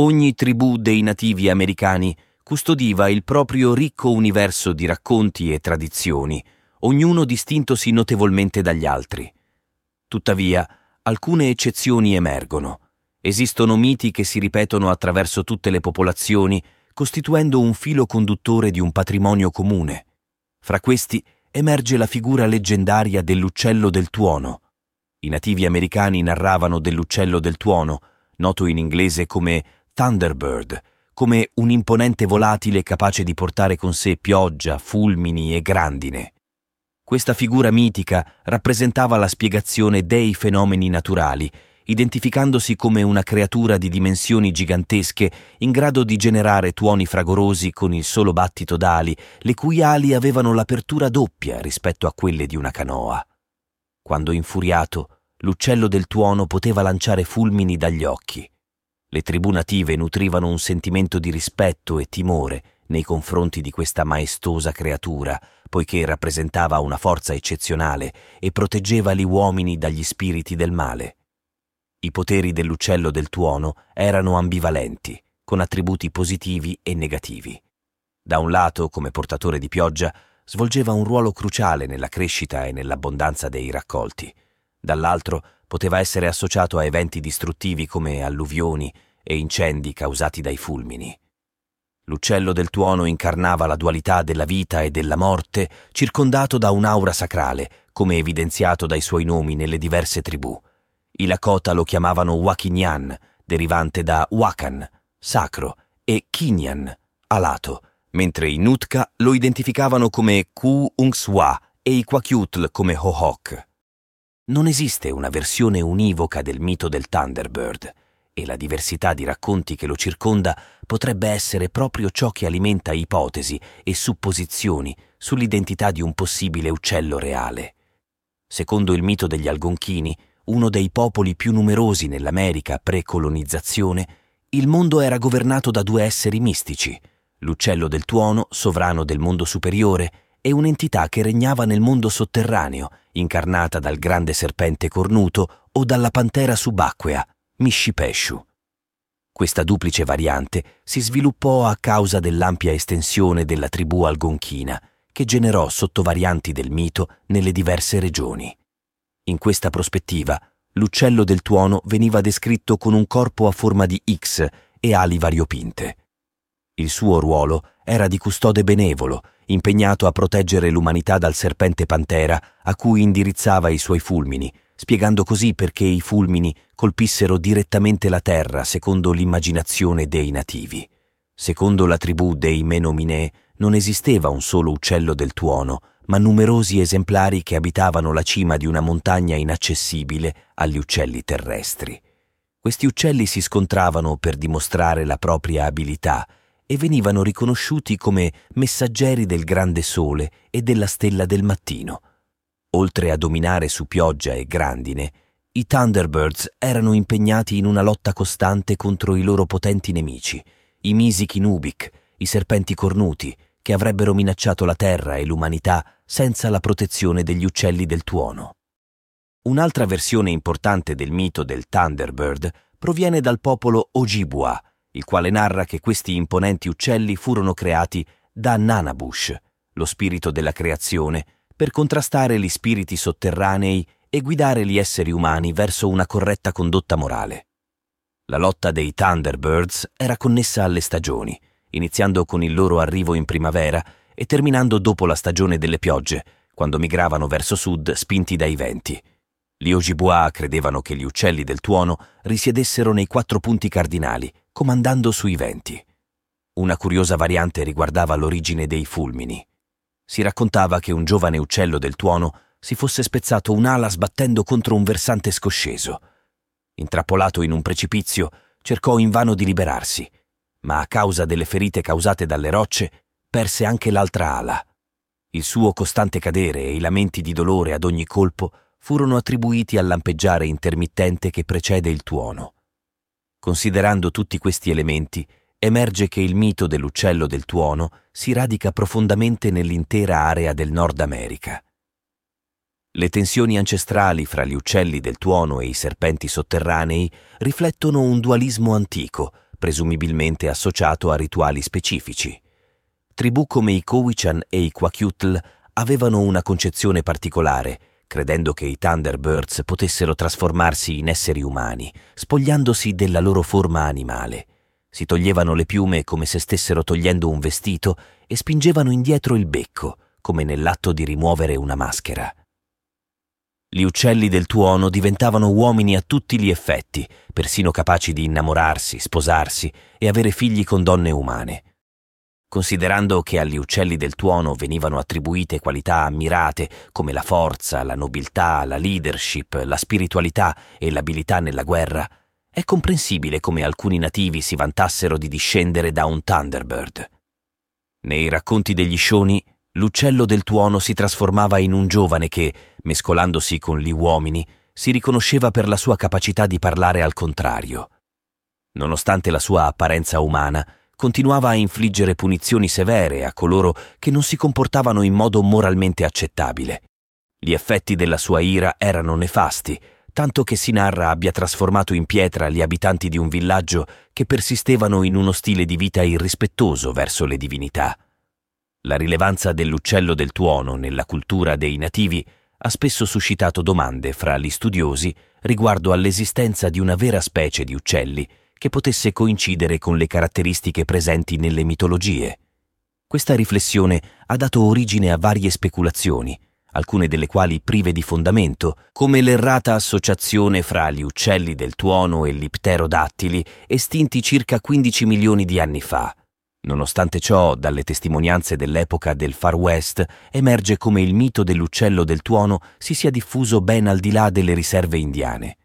Ogni tribù dei nativi americani custodiva il proprio ricco universo di racconti e tradizioni, ognuno distintosi notevolmente dagli altri. Tuttavia, alcune eccezioni emergono. Esistono miti che si ripetono attraverso tutte le popolazioni, costituendo un filo conduttore di un patrimonio comune. Fra questi emerge la figura leggendaria dell'uccello del tuono. I nativi americani narravano dell'uccello del tuono, noto in inglese come Thunderbird, come un imponente volatile capace di portare con sé pioggia, fulmini e grandine. Questa figura mitica rappresentava la spiegazione dei fenomeni naturali, identificandosi come una creatura di dimensioni gigantesche in grado di generare tuoni fragorosi con il solo battito d'ali, le cui ali avevano l'apertura doppia rispetto a quelle di una canoa. Quando infuriato, l'uccello del tuono poteva lanciare fulmini dagli occhi. Le tribù native nutrivano un sentimento di rispetto e timore nei confronti di questa maestosa creatura, poiché rappresentava una forza eccezionale e proteggeva gli uomini dagli spiriti del male. I poteri dell'uccello del tuono erano ambivalenti, con attributi positivi e negativi. Da un lato, come portatore di pioggia, svolgeva un ruolo cruciale nella crescita e nell'abbondanza dei raccolti. Dall'altro, poteva essere associato a eventi distruttivi come alluvioni e incendi causati dai fulmini. L'uccello del tuono incarnava la dualità della vita e della morte, circondato da un'aura sacrale, come evidenziato dai suoi nomi nelle diverse tribù. I Lakota lo chiamavano Wakinyan, derivante da Wakan, sacro, e Kinyan, alato, mentre i Nutka lo identificavano come Ku Ungswa e i Kwakiutl come Hohok. Non esiste una versione univoca del mito del Thunderbird e la diversità di racconti che lo circonda potrebbe essere proprio ciò che alimenta ipotesi e supposizioni sull'identità di un possibile uccello reale. Secondo il mito degli Algonchini, uno dei popoli più numerosi nell'America pre-colonizzazione, il mondo era governato da due esseri mistici, l'uccello del tuono, sovrano del mondo superiore, e un'entità che regnava nel mondo sotterraneo, incarnata dal grande serpente cornuto o dalla pantera subacquea, Mishipeshu. Questa duplice variante si sviluppò a causa dell'ampia estensione della tribù algonchina, che generò sottovarianti del mito nelle diverse regioni. In questa prospettiva, l'uccello del tuono veniva descritto con un corpo a forma di X e ali variopinte. Il suo ruolo era di custode benevolo, impegnato a proteggere l'umanità dal serpente pantera a cui indirizzava i suoi fulmini, spiegando così perché i fulmini colpissero direttamente la terra secondo l'immaginazione dei nativi. Secondo la tribù dei Menominee non esisteva un solo uccello del tuono, ma numerosi esemplari che abitavano la cima di una montagna inaccessibile agli uccelli terrestri. Questi uccelli si scontravano per dimostrare la propria abilità e venivano riconosciuti come messaggeri del grande sole e della stella del mattino. Oltre a dominare su pioggia e grandine, i Thunderbirds erano impegnati in una lotta costante contro i loro potenti nemici, i Misichi Nubik, i serpenti cornuti, che avrebbero minacciato la terra e l'umanità senza la protezione degli uccelli del tuono. Un'altra versione importante del mito del Thunderbird proviene dal popolo Ojibwa, il quale narra che questi imponenti uccelli furono creati da Nanabush, lo spirito della creazione, per contrastare gli spiriti sotterranei e guidare gli esseri umani verso una corretta condotta morale. La lotta dei Thunderbirds era connessa alle stagioni, iniziando con il loro arrivo in primavera e terminando dopo la stagione delle piogge, quando migravano verso sud spinti dai venti. Gli Ojibwa credevano che gli uccelli del tuono risiedessero nei quattro punti cardinali, comandando sui venti. Una curiosa variante riguardava l'origine dei fulmini. Si raccontava che un giovane uccello del tuono si fosse spezzato un'ala sbattendo contro un versante scosceso. Intrappolato in un precipizio, cercò invano di liberarsi, ma a causa delle ferite causate dalle rocce perse anche l'altra ala. Il suo costante cadere e i lamenti di dolore ad ogni colpo furono attribuiti al lampeggiare intermittente che precede il tuono. Considerando tutti questi elementi, emerge che il mito dell'uccello del tuono si radica profondamente nell'intera area del Nord America. Le tensioni ancestrali fra gli uccelli del tuono e i serpenti sotterranei riflettono un dualismo antico, presumibilmente associato a rituali specifici. Tribù come i Cowichan e i Kwakiutl avevano una concezione particolare, credendo che i Thunderbirds potessero trasformarsi in esseri umani, spogliandosi della loro forma animale. Si toglievano le piume come se stessero togliendo un vestito e spingevano indietro il becco, come nell'atto di rimuovere una maschera. Gli uccelli del tuono diventavano uomini a tutti gli effetti, persino capaci di innamorarsi, sposarsi e avere figli con donne umane. Considerando che agli uccelli del tuono venivano attribuite qualità ammirate come la forza, la nobiltà, la leadership, la spiritualità e l'abilità nella guerra, è comprensibile come alcuni nativi si vantassero di discendere da un Thunderbird. Nei racconti degli scioni, l'uccello del tuono si trasformava in un giovane che, mescolandosi con gli uomini, si riconosceva per la sua capacità di parlare al contrario. Nonostante la sua apparenza umana, continuava a infliggere punizioni severe a coloro che non si comportavano in modo moralmente accettabile. Gli effetti della sua ira erano nefasti, tanto che si narra abbia trasformato in pietra gli abitanti di un villaggio che persistevano in uno stile di vita irrispettoso verso le divinità. La rilevanza dell'uccello del tuono nella cultura dei nativi ha spesso suscitato domande fra gli studiosi riguardo all'esistenza di una vera specie di uccelli che potesse coincidere con le caratteristiche presenti nelle mitologie. Questa riflessione ha dato origine a varie speculazioni, alcune delle quali prive di fondamento, come l'errata associazione fra gli uccelli del tuono e gli pterodattili estinti circa 15 milioni di anni fa. Nonostante ciò, dalle testimonianze dell'epoca del Far West emerge come il mito dell'uccello del tuono si sia diffuso ben al di là delle riserve indiane.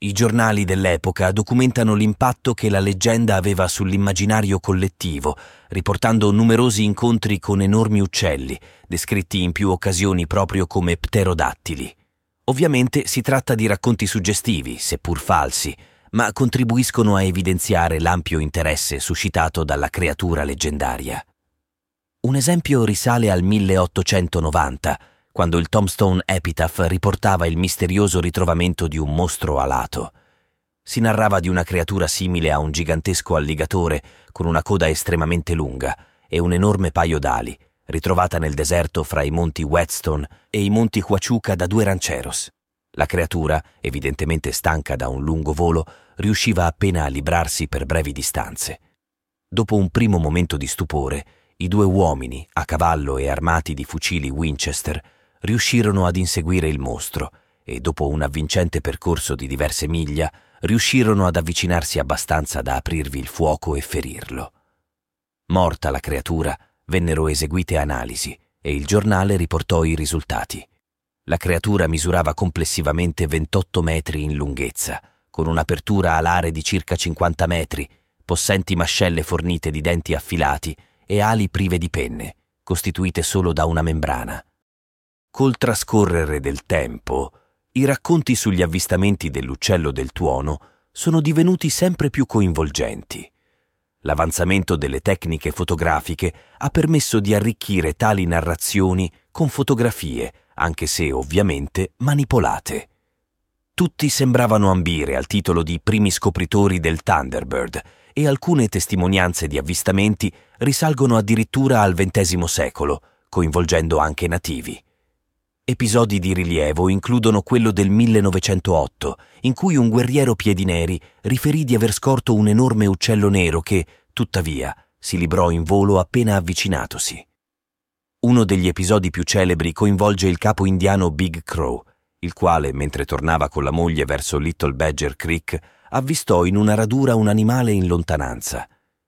I giornali dell'epoca documentano l'impatto che la leggenda aveva sull'immaginario collettivo, riportando numerosi incontri con enormi uccelli, descritti in più occasioni proprio come pterodattili. Ovviamente si tratta di racconti suggestivi, seppur falsi, ma contribuiscono a evidenziare l'ampio interesse suscitato dalla creatura leggendaria. Un esempio risale al 1890, quando il Tombstone Epitaph riportava il misterioso ritrovamento di un mostro alato. Si narrava di una creatura simile a un gigantesco alligatore con una coda estremamente lunga e un enorme paio d'ali, ritrovata nel deserto fra i monti Whetstone e i monti Huachuca da due rancheros. La creatura, evidentemente stanca da un lungo volo, riusciva appena a librarsi per brevi distanze. Dopo un primo momento di stupore, i due uomini, a cavallo e armati di fucili Winchester, riuscirono ad inseguire il mostro e dopo un avvincente percorso di diverse miglia riuscirono ad avvicinarsi abbastanza da aprirvi il fuoco e ferirlo. Morta la creatura, vennero eseguite analisi e il giornale riportò i risultati. La creatura misurava complessivamente 28 metri in lunghezza, con un'apertura alare di circa 50 metri, possenti mascelle fornite di denti affilati e ali prive di penne, costituite solo da una membrana. Col trascorrere del tempo, i racconti sugli avvistamenti dell'uccello del tuono sono divenuti sempre più coinvolgenti. L'avanzamento delle tecniche fotografiche ha permesso di arricchire tali narrazioni con fotografie, anche se ovviamente manipolate. Tutti sembravano ambire al titolo di primi scopritori del Thunderbird e alcune testimonianze di avvistamenti risalgono addirittura al XX secolo, coinvolgendo anche nativi. Episodi di rilievo includono quello del 1908, in cui un guerriero piedineri riferì di aver scorto un enorme uccello nero che, tuttavia, si librò in volo appena avvicinatosi. Uno degli episodi più celebri coinvolge il capo indiano Big Crow, il quale, mentre tornava con la moglie verso Little Badger Creek, avvistò in una radura un animale in lontananza.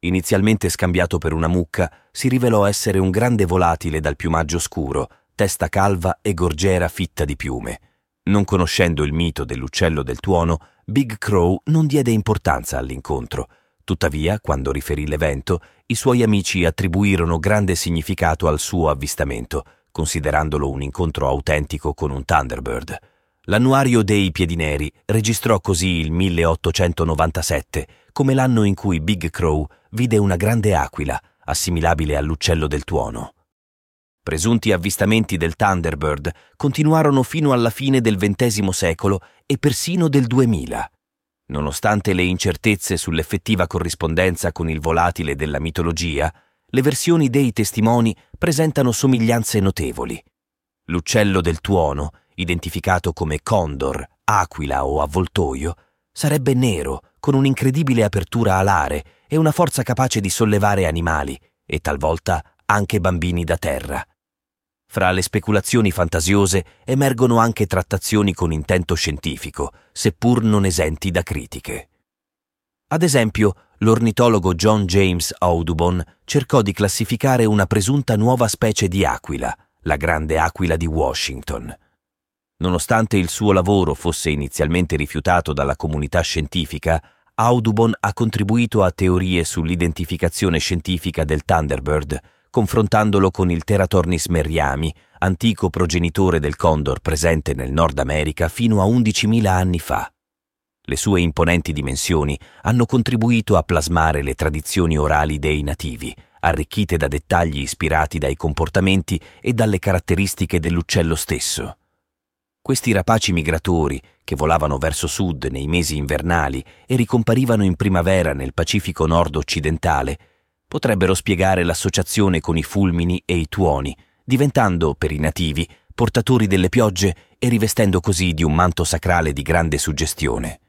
Inizialmente scambiato per una mucca, si rivelò essere un grande volatile dal piumaggio scuro, testa calva e gorgiera fitta di piume. Non conoscendo il mito dell'uccello del tuono, Big Crow non diede importanza all'incontro. Tuttavia, quando riferì l'evento, i suoi amici attribuirono grande significato al suo avvistamento, considerandolo un incontro autentico con un Thunderbird. L'annuario dei Piedineri registrò così il 1897 come l'anno in cui Big Crow vide una grande aquila, assimilabile all'uccello del tuono. Presunti avvistamenti del Thunderbird continuarono fino alla fine del XX secolo e persino del 2000. Nonostante le incertezze sull'effettiva corrispondenza con il volatile della mitologia, le versioni dei testimoni presentano somiglianze notevoli. L'uccello del tuono, identificato come condor, aquila o avvoltoio, sarebbe nero, con un'incredibile apertura alare e una forza capace di sollevare animali e talvolta anche bambini da terra. Fra le speculazioni fantasiose emergono anche trattazioni con intento scientifico, seppur non esenti da critiche. Ad esempio, l'ornitologo John James Audubon cercò di classificare una presunta nuova specie di aquila, la grande aquila di Washington. Nonostante il suo lavoro fosse inizialmente rifiutato dalla comunità scientifica, Audubon ha contribuito a teorie sull'identificazione scientifica del Thunderbird, confrontandolo con il Teratornis merriami, antico progenitore del condor presente nel Nord America fino a 11.000 anni fa. Le sue imponenti dimensioni hanno contribuito a plasmare le tradizioni orali dei nativi, arricchite da dettagli ispirati dai comportamenti e dalle caratteristiche dell'uccello stesso. Questi rapaci migratori, che volavano verso sud nei mesi invernali e ricomparivano in primavera nel Pacifico nord-occidentale, potrebbero spiegare l'associazione con i fulmini e i tuoni, diventando, per i nativi, portatori delle piogge e rivestendo così di un manto sacrale di grande suggestione.